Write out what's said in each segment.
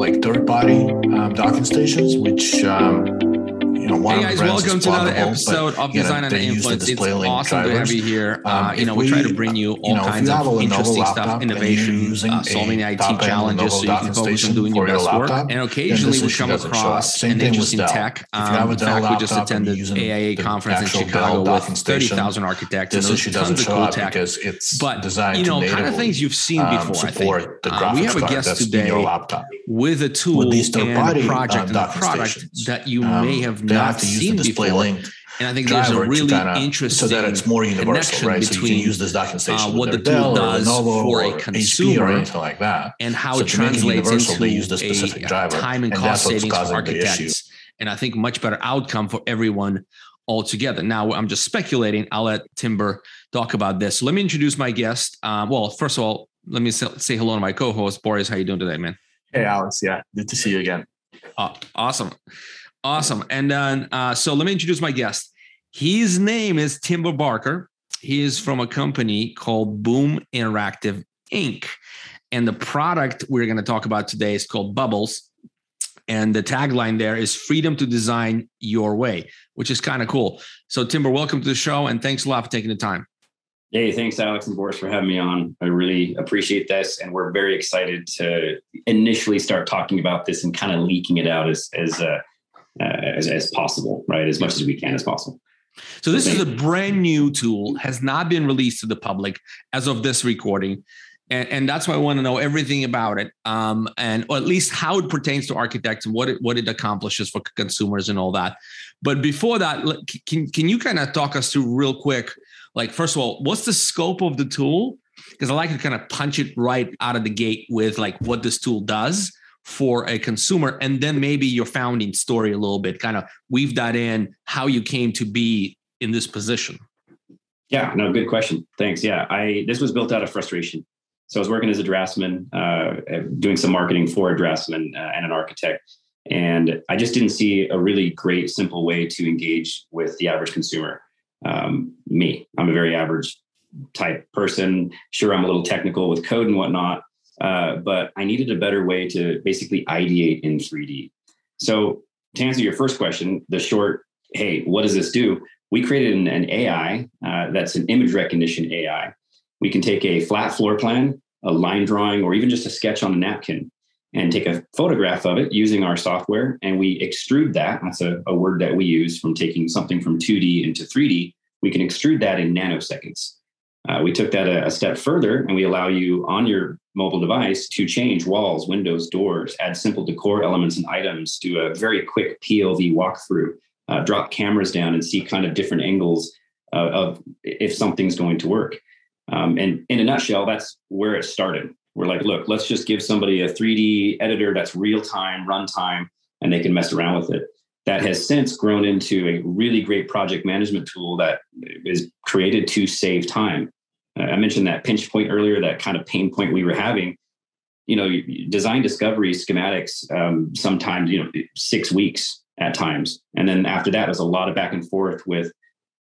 like third-party um, docking stations, which um, know, one hey guys, welcome to another episode of Design and Influence. It's awesome drivers. to have you here. Uh, um, you know, we, we, try to bring you all you know, kinds of interesting stuff, innovation, uh, solving the IT challenges, so you can focus on doing your best laptop, work. And occasionally we come across an interesting tech. Um, in fact, we just attended AIA conference in Chicago with thirty thousand architects, and there's tons of cool tech. But you know, kind of things you've seen um, before. I think uh, we have a guest today with a tool and project and a product that you may have not have to use the display before. link. And I think there's a really kinda, interesting so that it's more universal, right? So you can use this documentation uh, what the tool does for a consumer or anything like that, and how so it translates into they use the specific a, driver, time and, and cost savings for architects. And I think much better outcome for everyone altogether. Now I'm just speculating. I'll let Timber talk about this. So let me introduce my guest. Um, well, first of all, let me say hello to my co-host Boris. How you doing today, man? Hey, Alex. Yeah, good to see you again. Uh, awesome. Awesome. And then, uh, so let me introduce my guest. His name is Timber Barker. He is from a company called Boom Interactive Inc. And the product we're going to talk about today is called Bubbles. And the tagline there is freedom to design your way, which is kind of cool. So, Timber, welcome to the show and thanks a lot for taking the time. Hey, thanks, Alex and Boris, for having me on. I really appreciate this. And we're very excited to initially start talking about this and kind of leaking it out as, as uh, uh, as, as possible, right? As much as we can as possible. So this is a brand new tool, has not been released to the public as of this recording. And, and that's why I want to know everything about it, um, and or at least how it pertains to architects and what it what it accomplishes for consumers and all that. But before that, can can you kind of talk us through real quick? Like, first of all, what's the scope of the tool? Because I like to kind of punch it right out of the gate with like what this tool does, for a consumer and then maybe your founding story a little bit kind of weave that in how you came to be in this position. Yeah no good question. Thanks. Yeah i this was built out of frustration. So i was working as a draftsman uh, doing some marketing for a draftsman uh, and an architect and i just didn't see a really great simple way to engage with the average consumer um, me. I'm a very average type person. Sure i'm a little technical with code and whatnot uh, but I needed a better way to basically ideate in 3D. So to answer your first question, the short, hey, what does this do? We created an, an AI uh, that's an image recognition AI. We can take a flat floor plan, a line drawing, or even just a sketch on a napkin and take a photograph of it using our software and we extrude that. That's a, a word that we use from taking something from 2D into 3D. We can extrude that in nanoseconds. Uh, we took that a, a, step further and we allow you on your mobile device to change walls, windows, doors, add simple decor elements and items, do a very quick POV walkthrough, uh, drop cameras down and see kind of different angles uh, of if something's going to work. Um, and in a nutshell, that's where it started. We're like, look, let's just give somebody a 3D editor that's real time, runtime, and they can mess around with it that has since grown into a really great project management tool that is created to save time. I mentioned that pinch point earlier, that kind of pain point we were having. You know, design discovery schematics, um, sometimes, you know, six weeks at times. And then after that, there's a lot of back and forth with,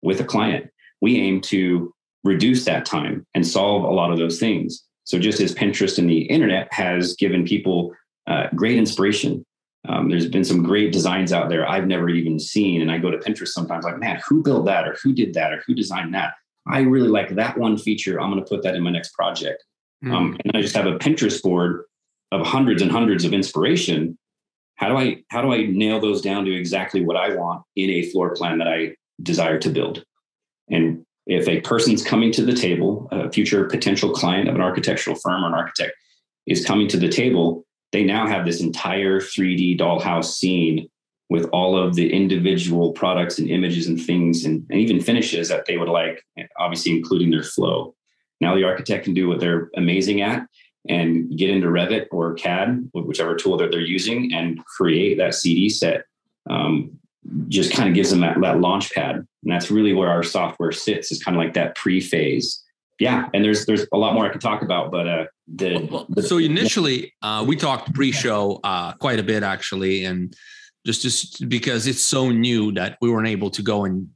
with a client. We aim to reduce that time and solve a lot of those things. So just as Pinterest and the internet has given people uh, great inspiration um, there's been some great designs out there I've never even seen. And I go to Pinterest sometimes like, man, who built that or who did that or who designed that? I really like that one feature. I'm going to put that in my next project. Mm. Um, and I just have a Pinterest board of hundreds and hundreds of inspiration. How do I how do I nail those down to exactly what I want in a floor plan that I desire to build? And if a person's coming to the table, a future potential client of an architectural firm or an architect is coming to the table, they now have this entire 3D dollhouse scene with all of the individual products and images and things and, and, even finishes that they would like, obviously including their flow. Now the architect can do what they're amazing at and get into Revit or CAD, whichever tool that they're using, and create that CD set. Um, just kind of gives them that, that launch pad. And that's really where our software sits, is kind of like that pre-phase yeah, and there's there's a lot more I could talk about, but uh, the, the so initially uh, we talked pre-show uh, quite a bit actually, and just just because it's so new that we weren't able to go and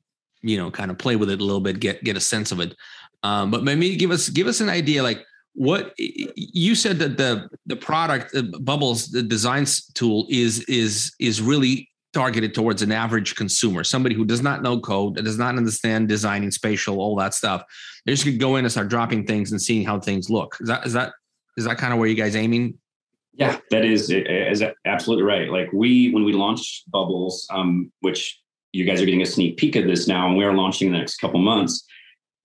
you know kind of play with it a little bit, get get a sense of it. Um, but maybe give us give us an idea like what you said that the the product uh, bubbles the designs tool is is is really targeted towards an average consumer somebody who does not know code that does not understand designing spatial all that stuff. They just could go in and start dropping things and seeing how things look. Is that is that is that kind of where you guys aiming yeah that is is absolutely right like we when we launched bubbles um, which you guys are getting a sneak peek of this now and we're launching in the next couple months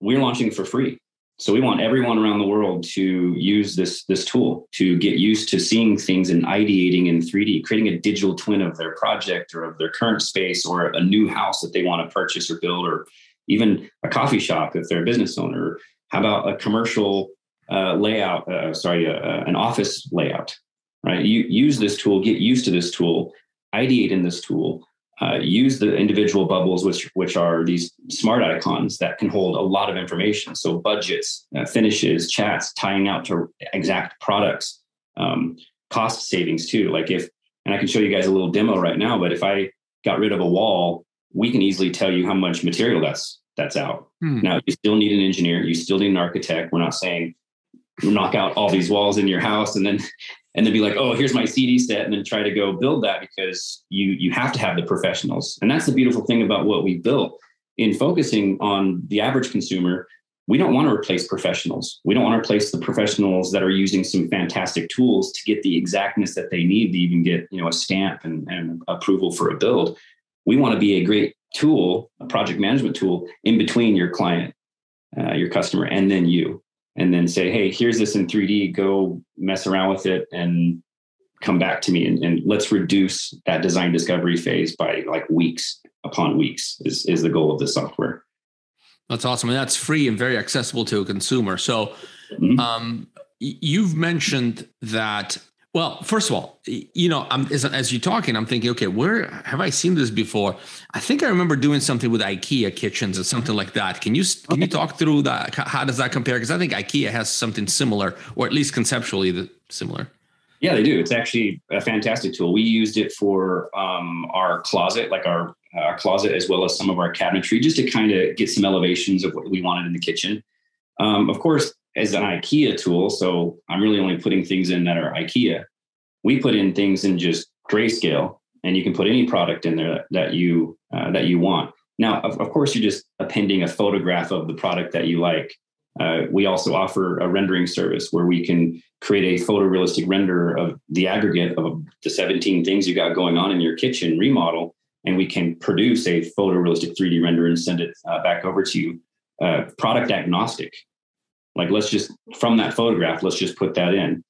we're launching for free so we want everyone around the world to use this this tool to get used to seeing things and ideating in 3D, creating a digital twin of their project or of their current space or a new house that they want to purchase or build, or even a coffee shop if they're a business owner. How about a commercial uh, layout? Uh, sorry, uh, an office layout. Right? You use this tool, get used to this tool, ideate in this tool, uh, use the individual bubbles, which which are these smart icons that can hold a lot of information. So budgets, uh, finishes, chats, tying out to exact products, um, cost savings too. Like if, and I can show you guys a little demo right now. But if I got rid of a wall, we can easily tell you how much material that's that's out. Hmm. Now you still need an engineer, you still need an architect. We're not saying knock out all these walls in your house and then and then be like, oh, here's my CD set, and then try to go build that because you you have to have the professionals. And that's the beautiful thing about what we built in focusing on the average consumer. We don't want to replace professionals. We don't want to replace the professionals that are using some fantastic tools to get the exactness that they need to even get you know a stamp and, and approval for a build. We want to be a great tool, a project management tool in between your client, uh, your customer, and then you and then say, hey, here's this in 3D, go mess around with it and come back to me. And, and let's reduce that design discovery phase by like weeks upon weeks is, is the goal of the software. That's awesome. And that's free and very accessible to a consumer. So mm-hmm. um, you've mentioned that well, first of all, you know, I'm, as, as, you're talking, I'm thinking, okay, where have I seen this before? I think I remember doing something with IKEA kitchens or something like that. Can you can okay. you talk through that? How does that compare? Because I think IKEA has something similar, or at least conceptually similar. Yeah, they do. It's actually a fantastic tool. We used it for um, our closet, like our our closet, as well as some of our cabinetry, just to kind of get some elevations of what we wanted in the kitchen. Um, of course, as an IKEA tool. So I'm really only putting things in that are IKEA. We put in things in just grayscale, and you can put any product in there that, that you uh, that you want. Now, of, of, course, you're just appending a photograph of the product that you like. Uh, we also offer a rendering service where we can create a photorealistic render of the aggregate of the 17 things you got going on in your kitchen remodel, and we can produce a photorealistic 3D render and send it uh, back over to you. Uh, product agnostic like, let's just, from that photograph, let's just put that in.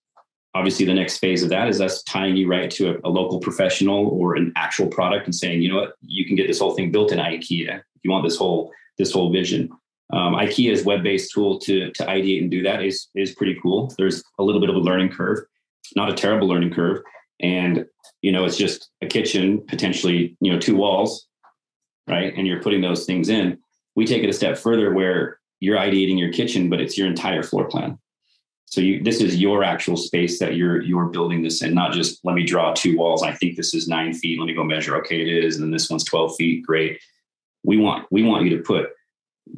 Obviously, the next phase of that is us tying you right to a, a local professional or an actual product and saying, you know what, you can get this whole thing built in IKEA. If you want this whole this whole vision. Um, IKEA's web-based tool to to ideate and do that is is pretty cool. There's a little bit of a learning curve, not a terrible learning curve, and you know it's just a kitchen, potentially you know two walls, right? And you're putting those things in. We take it a step further where you're ideating your kitchen, but it's your entire floor plan. So you, this is your actual space that you're you're building this in, not just let me draw two walls. I think this is nine feet. Let me go measure. Okay, it is, and then this one's twelve feet. Great. We want we want you to put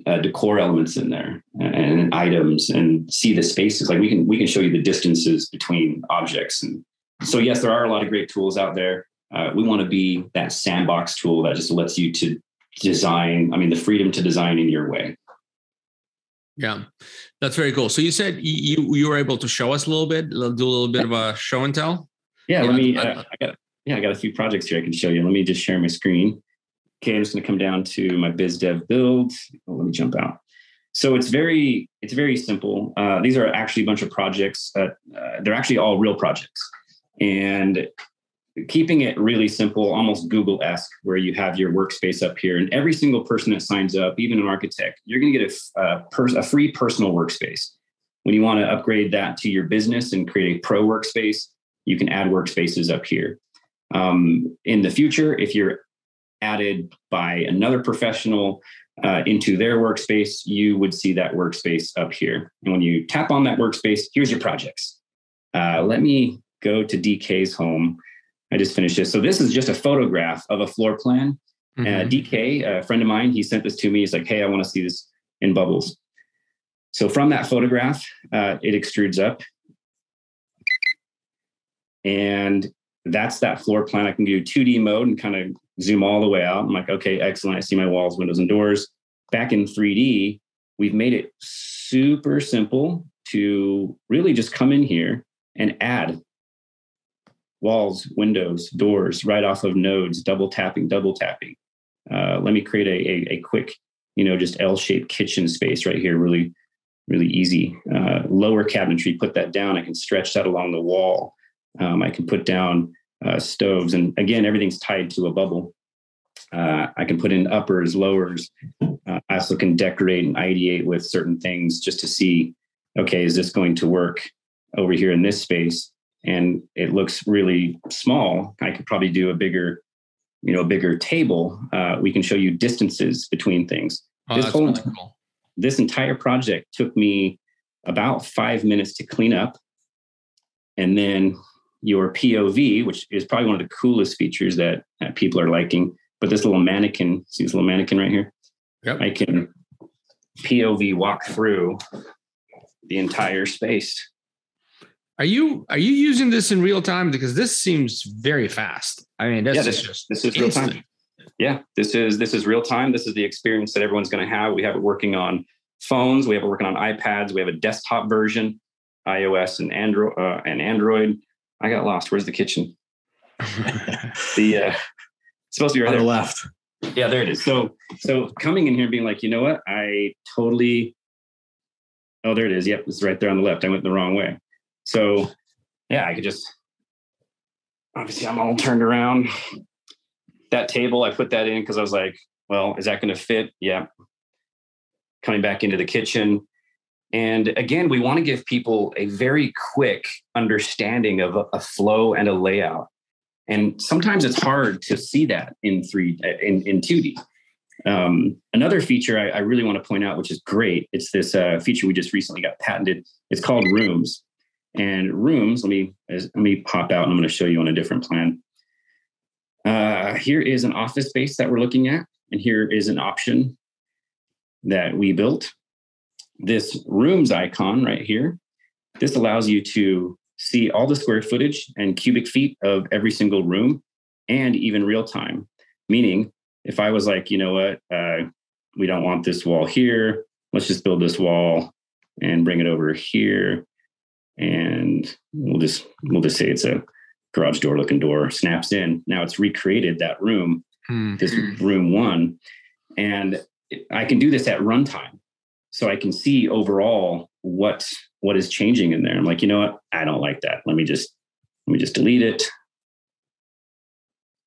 uh, decor elements in there and, and, items and see the spaces. Like we can we can show you the distances between objects. And so yes, there are a lot of great tools out there. Uh, we want to be that sandbox tool that just lets you to design. I mean, the freedom to design in your way. Yeah, that's very cool. So you said you you were able to show us a little bit, do a little bit of a show and tell. Yeah, let me. Uh, I got yeah, I got a few projects here I can show you. Let me just share my screen. Okay, I'm just going to come down to my biz dev build. Oh, let me jump out. So it's very it's very simple. Uh, these are actually a bunch of projects. Uh, they're actually all real projects, and keeping it really simple, almost Google esque, where you have your workspace up here, and every single person that signs up, even an architect, you're going to get a, a, pers- a free personal workspace. When you want to upgrade that to your business and create a pro workspace, you can add workspaces up here. Um, in the future, if you're added by another professional uh, into their workspace, you would see that workspace up here. And when you tap on that workspace, here's your projects. Uh, let me go to DK's home I just finished this. So this is just a photograph of a floor plan. Uh, mm-hmm. Uh, DK, a friend of mine, he sent this to me. He's like, "Hey, I want to see this in bubbles." So from that photograph, uh, it extrudes up. And that's that floor plan. I can do 2D mode and kind of zoom all the way out. I'm like, okay, excellent. I see my walls, windows, and doors. Back in 3D, we've made it super simple to really just come in here and add walls, windows, doors right off of nodes, double tapping, double tapping. Uh, let me create a, a, a, quick, you know, just L-shaped kitchen space right here. Really, really easy. Uh, lower cabinetry, put that down. I can stretch that along the wall. Um, I can put down uh, stoves, and again, everything's tied to a bubble. Uh, I can put in uppers, lowers. Uh, I also can decorate and ideate with certain things just to see, okay, is this going to work over here in this space? And it looks really small. I could probably do a bigger, you know, a bigger table. Uh, we can show you distances between things. Oh, this whole really cool. this entire project took me about five minutes to clean up, and then your POV, which is probably one of the coolest features that, that people are liking. But this little mannequin, see this little mannequin right here? Yep. I can POV walk through the entire space. Are you are you using this in real time? Because this seems very fast. I mean, yeah, this, just this is real time. Yeah, this is this is real time. This is the experience that everyone's going to have. We have it working on phones. We have it working on iPads. We have a desktop version, iOS and Android uh, and Android. I got lost. Where's the kitchen? the uh, supposed to be right on there. the left. Yeah, there it is. So so coming in here being like, you know what? I totally. Oh, there it is. Yep, it's right there on the left. I went the wrong way. So yeah, I could just. Obviously, I'm all turned around. That table, I put that in because I was like, well, is that going to fit? Yeah. Coming back into the kitchen, and again, we want to give people a very quick understanding of a, a, flow and a layout. And sometimes it's hard to see that in three in, in 2D. Um, another feature I, I, really want to point out, which is great, it's this uh, feature we just recently got patented. It's called Rooms. And Rooms, let me let me pop out and I'm going to show you on a different plan. Uh, here is an office space that we're looking at, and here is an option that we built this rooms icon right here, this allows you to see all the square footage and cubic feet of every single room and even real time. Meaning, if I was like, you know what, uh, we don't want this wall here, let's just build this wall and bring it over here. And we'll just we'll just say it's a garage door looking door snaps in. Now it's recreated that room, mm-hmm. this room one, and I can do this at runtime so I can see overall what what is changing in there. I'm like, you know what? I don't like that. Let me just let me just delete it.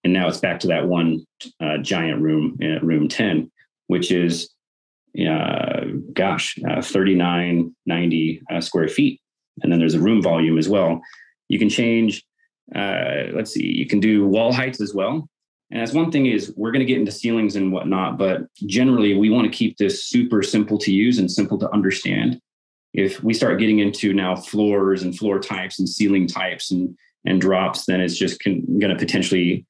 And now it's back to that one uh, giant room, uh, room 10, which is, uh, gosh, uh, 3990 uh, square feet. And then there's a room volume as well. You can change, uh, let's see, you can do wall heights as well. And that's one thing is we're going to get into ceilings and whatnot, but generally we want to keep this super simple to use and simple to understand. If we start getting into now floors and floor types and ceiling types and and drops, then it's just going to potentially,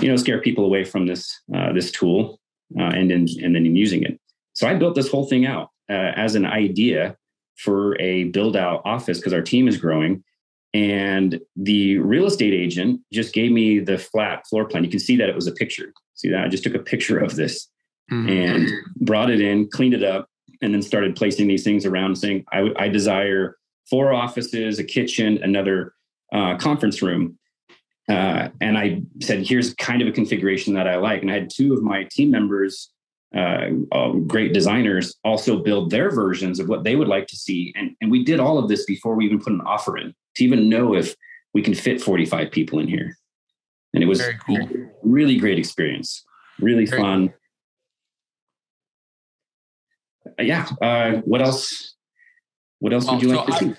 you know, scare people away from this uh, this tool uh, and then and then using it. So I built this whole thing out uh, as an idea for a build out office because our team is growing and the real estate agent just gave me the flat floor plan. You can see that it was a picture. See that? I just took a picture of this mm-hmm. and brought it in, cleaned it up, and then started placing these things around saying, I, I desire four offices, a kitchen, another uh, conference room. Uh, and I said, here's kind of a configuration that I like. And I had two of my team members, uh, great designers, also build their versions of what they would like to see. And, and we did all of this before we even put an offer in to even know if we can fit 45 people in here. And it was very cool. Really great experience. Really very fun. Cool. Yeah. Uh, what else? What else would you like to see?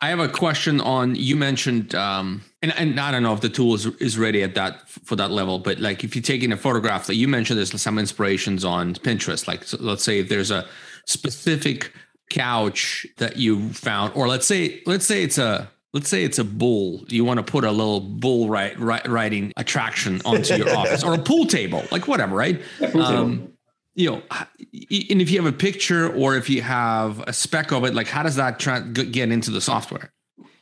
I have a question on you mentioned um, and, and I don't know if the tool is, is ready at that for that level, but like if you're taking a photograph that you mentioned there's some inspirations on Pinterest, like so let's say if there's a specific couch that you found, or let's say let's say it's a let's say it's a bull you want to put a little bull right riding attraction onto your office or a pool table like whatever right? Um, you know, and if you have a picture or if you have a spec of it, like how does that try, get into the software?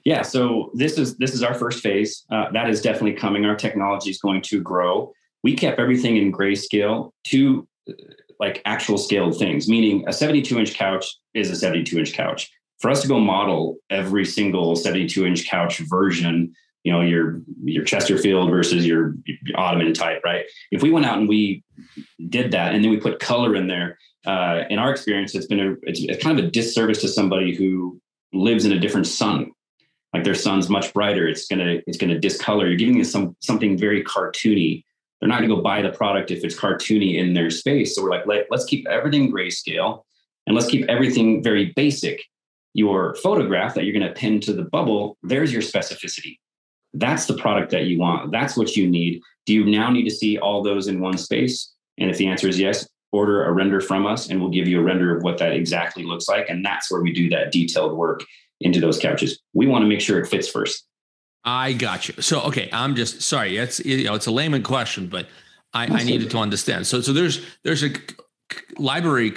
Yeah, so this is this is our first phase. Uh, that is definitely coming. Our technology is going to grow. We kept everything in grayscale to uh, like actual scaled things, meaning a 72 inch couch is a 72 inch couch. For us to go model every single 72 inch couch version you know your your Chesterfield versus your, your Ottoman type, right? If we went out and we did that, and then we put color in there, uh, in our experience, it's been a it's, it's kind of a disservice to somebody who lives in a different sun. Like their sun's much brighter, it's gonna it's gonna discolor. You're giving them some something very cartoony. They're not gonna go buy the product if it's cartoony in their space. So we're like, Let, let's keep everything grayscale, and let's keep everything very basic. Your photograph that you're to pin to the bubble, there's your specificity that's the product that you want. That's what you need. Do you now need to see all those in one space? And if the answer is yes, order a render from us and we'll give you a render of what that exactly looks like. And that's where we do that detailed work into those couches. We want to make sure it fits first. I got you. So, okay, I'm just sorry. It's you know it's a layman question, but I, I needed to understand. So, so there's there's a library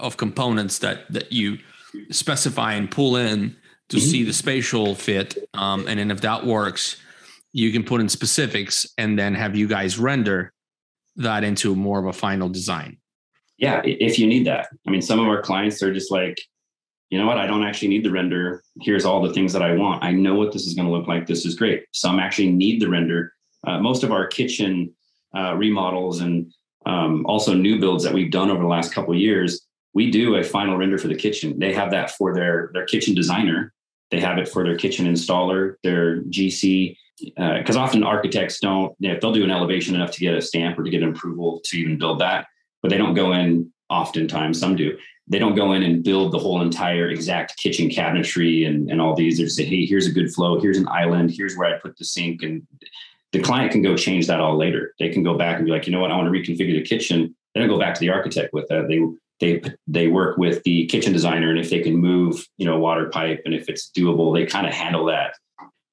of components that that you specify and pull in to mm-hmm. see the spatial fit. Um, and then if that works, you can put in specifics and then have you guys render that into more of a final design. Yeah, if you need that. I mean, some of our clients are just like, you know what, I don't actually need the render. Here's all the things that I want. I know what this is going to look like. This is great. Some actually need the render. Uh, most of our kitchen uh, remodels and um, also new builds that we've done over the last couple years, we do a final render for the kitchen. They have that for their their kitchen designer, they have it for their kitchen installer, their GC, because uh, often architects don't, you know, they'll do an elevation enough to get a stamp or to get an approval to even build that, but they don't go in oftentimes, some do. They don't go in and build the whole entire exact kitchen cabinetry and, and all these. They just say, hey, here's a good flow, here's an island, here's where I put the sink. And the client can go change that all later. They can go back and be like, you know what, I want to reconfigure the kitchen. They don't go back to the architect with that. They they they work with the kitchen designer and if they can move you know water pipe and if it's doable they kind of handle that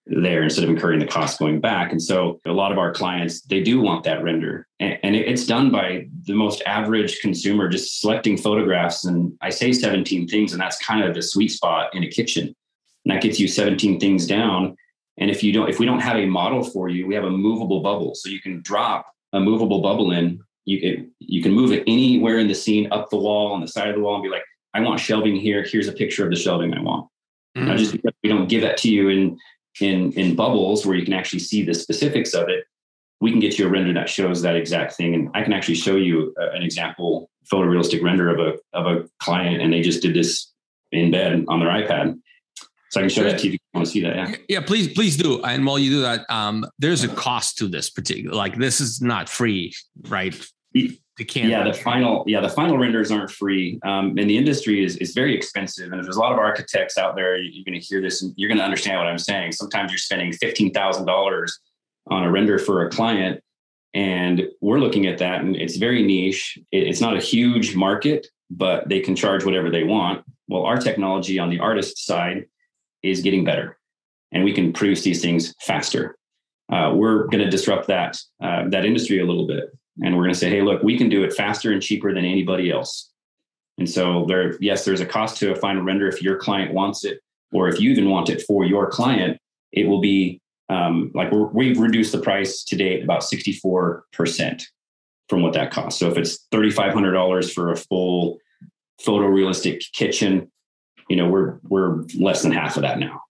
there instead of incurring the cost going back. And so a lot of our clients they do want that render. And, and it's done by the most average consumer just selecting photographs. And i say 17 things and that's kind of the sweet spot in a kitchen. And that gets you 17 things down. And if you don't if we don't have a model for you we have a movable bubble. So you can drop a movable bubble in. You it, you can move it anywhere in the scene, up the wall, on the side of the wall, and be like, I want shelving here. Here's a picture of the shelving I want. Mm-hmm. Now, just because we don't give that to you in in in bubbles where you can actually see the specifics of it, we can get you a render that shows that exact thing. And I can actually show you a, an example photorealistic render of a of a client, and they just did this in bed on their iPad. So I can show that to you if you want to see that. Yeah. Yeah, please, please do. And while you do that, um, there's a cost to this particular. Like this is not free, right? The can. Yeah, the final. Yeah, the final renders aren't free, um, and the industry is is very expensive. And there's a lot of architects out there. You're going to hear this, and you're going to understand what I'm saying. Sometimes you're spending fifteen thousand dollars on a render for a client, and we're looking at that, and it's very niche. It's not a huge market, but they can charge whatever they want. Well, our technology on the artist side is getting better and we can produce these things faster. Uh, we're going to disrupt that uh, that industry a little bit, and we're going to say, hey, look, we can do it faster and cheaper than anybody else. And so there, yes, there's a cost to a final render if your client wants it, or if you even want it for your client, it will be um, like we have reduced the price to date about 64 percent from what that costs. So if it's $3,500 for a full photorealistic kitchen, you know we're we're less than half of that now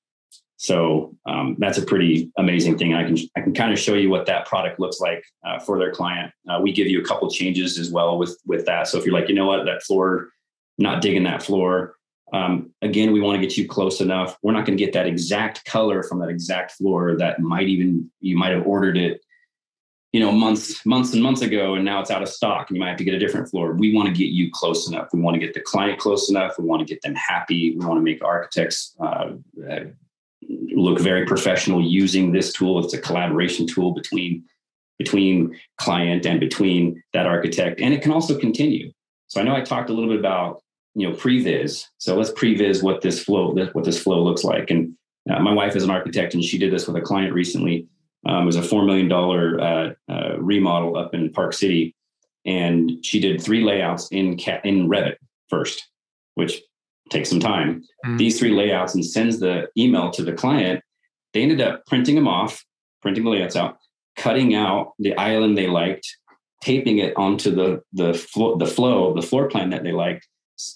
so um, that's a pretty amazing thing. I can i can kind of show you what that product looks like uh, for their client. Uh, we give you a couple changes as well with with that. So if you're like you know what? That floor not digging that floor. Um, again we want to get you close enough. We're not going to get that exact color from that exact floor that might even you might have ordered it you know months months and months ago and now it's out of stock and you might have to get a different floor. We want to get you close enough. We want to get the client close enough. We want to get them happy. We want to make architects uh, look very professional using this tool. It's a collaboration tool between between client and between that architect and it can also continue. So i know i talked a little bit about you know previs so let's previs what this flow what this flow looks like. And uh, my wife is an architect and she did this with a client recently. Um, it was a $4 million uh, uh, remodel up in Park City. and she did three layouts in in Revit first, which takes some time. Mm. These three layouts and sends the email to the client. They ended up printing them off, printing the layouts out, cutting out the island they liked, taping it onto the the flo- the flow, the floor plan that they liked.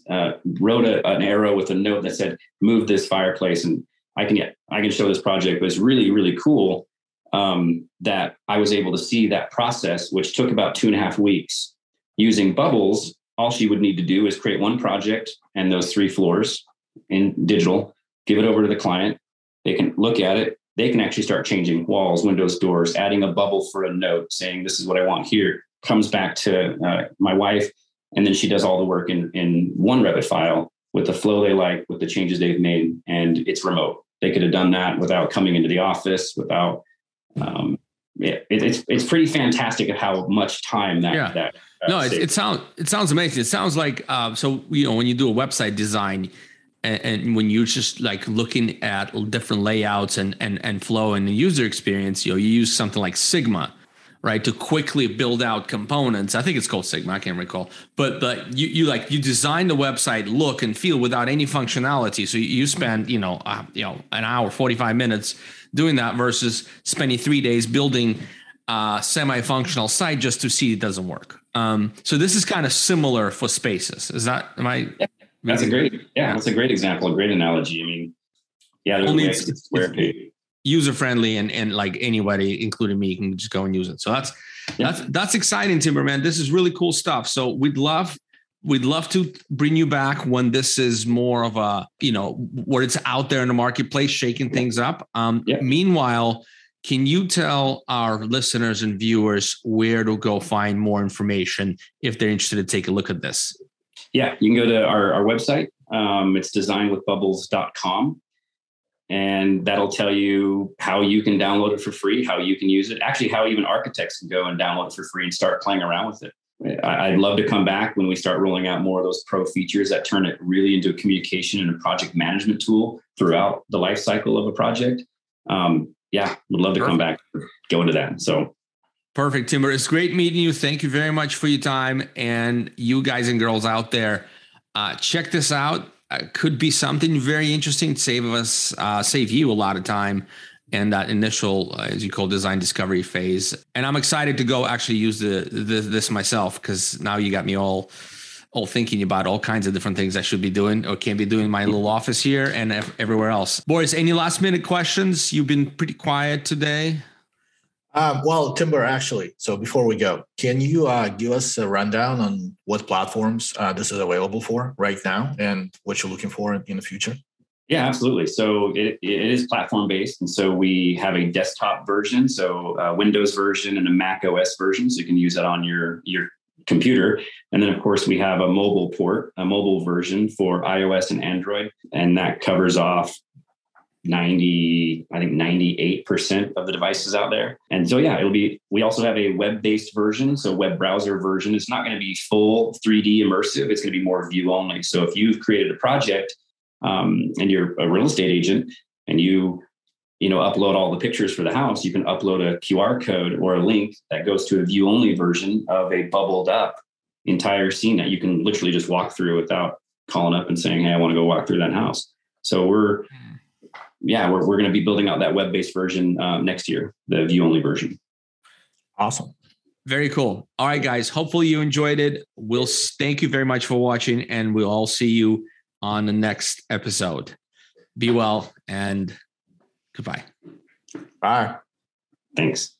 Uh, wrote a, an arrow with a note that said, "Move this fireplace," and I can yeah, I can show this project, but it's really really cool um, that I was able to see that process, which took about two and a half weeks. Using bubbles, all she would need to do is create one project and those three floors in digital, give it over to the client. They can look at it. They can actually start changing walls, windows, doors, adding a bubble for a note saying, This is what I want here. Comes back to uh, my wife, and then she does all the work in, in one Revit file with the flow they like, with the changes they've made, and it's remote. They could have done that without coming into the office, without um, it, it's it's pretty fantastic at how much time that yeah. that no it, it sounds it sounds amazing. It sounds like uh, so you know when you do a website design and, and, when you're just like looking at different layouts and and and flow and the user experience you know you use something like sigma right to quickly build out components. I think it's called sigma i can't recall. But but you, you like you design the website look and feel without any functionality. So you spend you know uh, you know an hour 45 minutes doing that versus spending three days building a semi-functional site just to see it doesn't work. Um, so this is kind of similar for spaces. Is that am I? Yeah, that's a great yeah, that's a great example, a great analogy. I mean, yeah, only it's, it's, it's user friendly and and like anybody, including me, can just go and use it. So that's yeah. that's that's exciting, Timberman. This is really cool stuff. So we'd love we'd love to bring you back when this is more of a you know where it's out there in the marketplace shaking things up um, yeah. meanwhile can you tell our listeners and viewers where to go find more information if they're interested to take a look at this? Yeah you can go to our, our website. Um, it's designwithbubbles.com and that'll tell you how you can download it for free how you can use it actually how even architects can go and download it for free and start playing around with it. I'd love to come back when we start rolling out more of those pro features that turn it really into a communication and a project management tool throughout the life cycle of a project. Um, yeah, would love to Perfect. come back, go into that. So Perfect, Timber. It's great meeting you. Thank you very much for your time. And you guys and girls out there, uh, check this out. Uh, could be something very interesting. Save us, uh, save you a lot of time and that initial, uh, as you call, design discovery phase. And I'm excited to go actually use the, the this myself because now you got me all all thinking about all kinds of different things I should be doing or can be doing in my little office here and everywhere else. Boris, any last minute questions? You've been pretty quiet today. Um, well, Timber, actually, so before we go, can you uh, give us a rundown on what platforms uh, this is available for right now and what you're looking for in, in the future? Yeah, absolutely. So it, it is platform based. And so we have a desktop version, so a Windows version and a Mac OS version. So you can use that on your, your computer. And then, of course, we have a mobile port, a mobile version for iOS and Android. And that covers off 90, I think 98% of the devices out there. And so, yeah, it'll be, we also have a web based version. So, web browser version. It's not going to be full 3D immersive, it's going to be more view only. So, if you've created a project, um, and you're a real estate agent and you you know upload all the pictures for the house. You can upload a qr code or a link that goes to a view only version of a bubbled up entire scene that you can literally just walk through without calling up and saying hey i want to go walk through that house. So we're yeah we're, we're going to be building out that web-based version um, next year the view only version. Awesome. Very cool. All right guys hopefully you enjoyed it. We'll thank you very much for watching and we'll all see you on the next episode. Be well and goodbye. Bye. Thanks.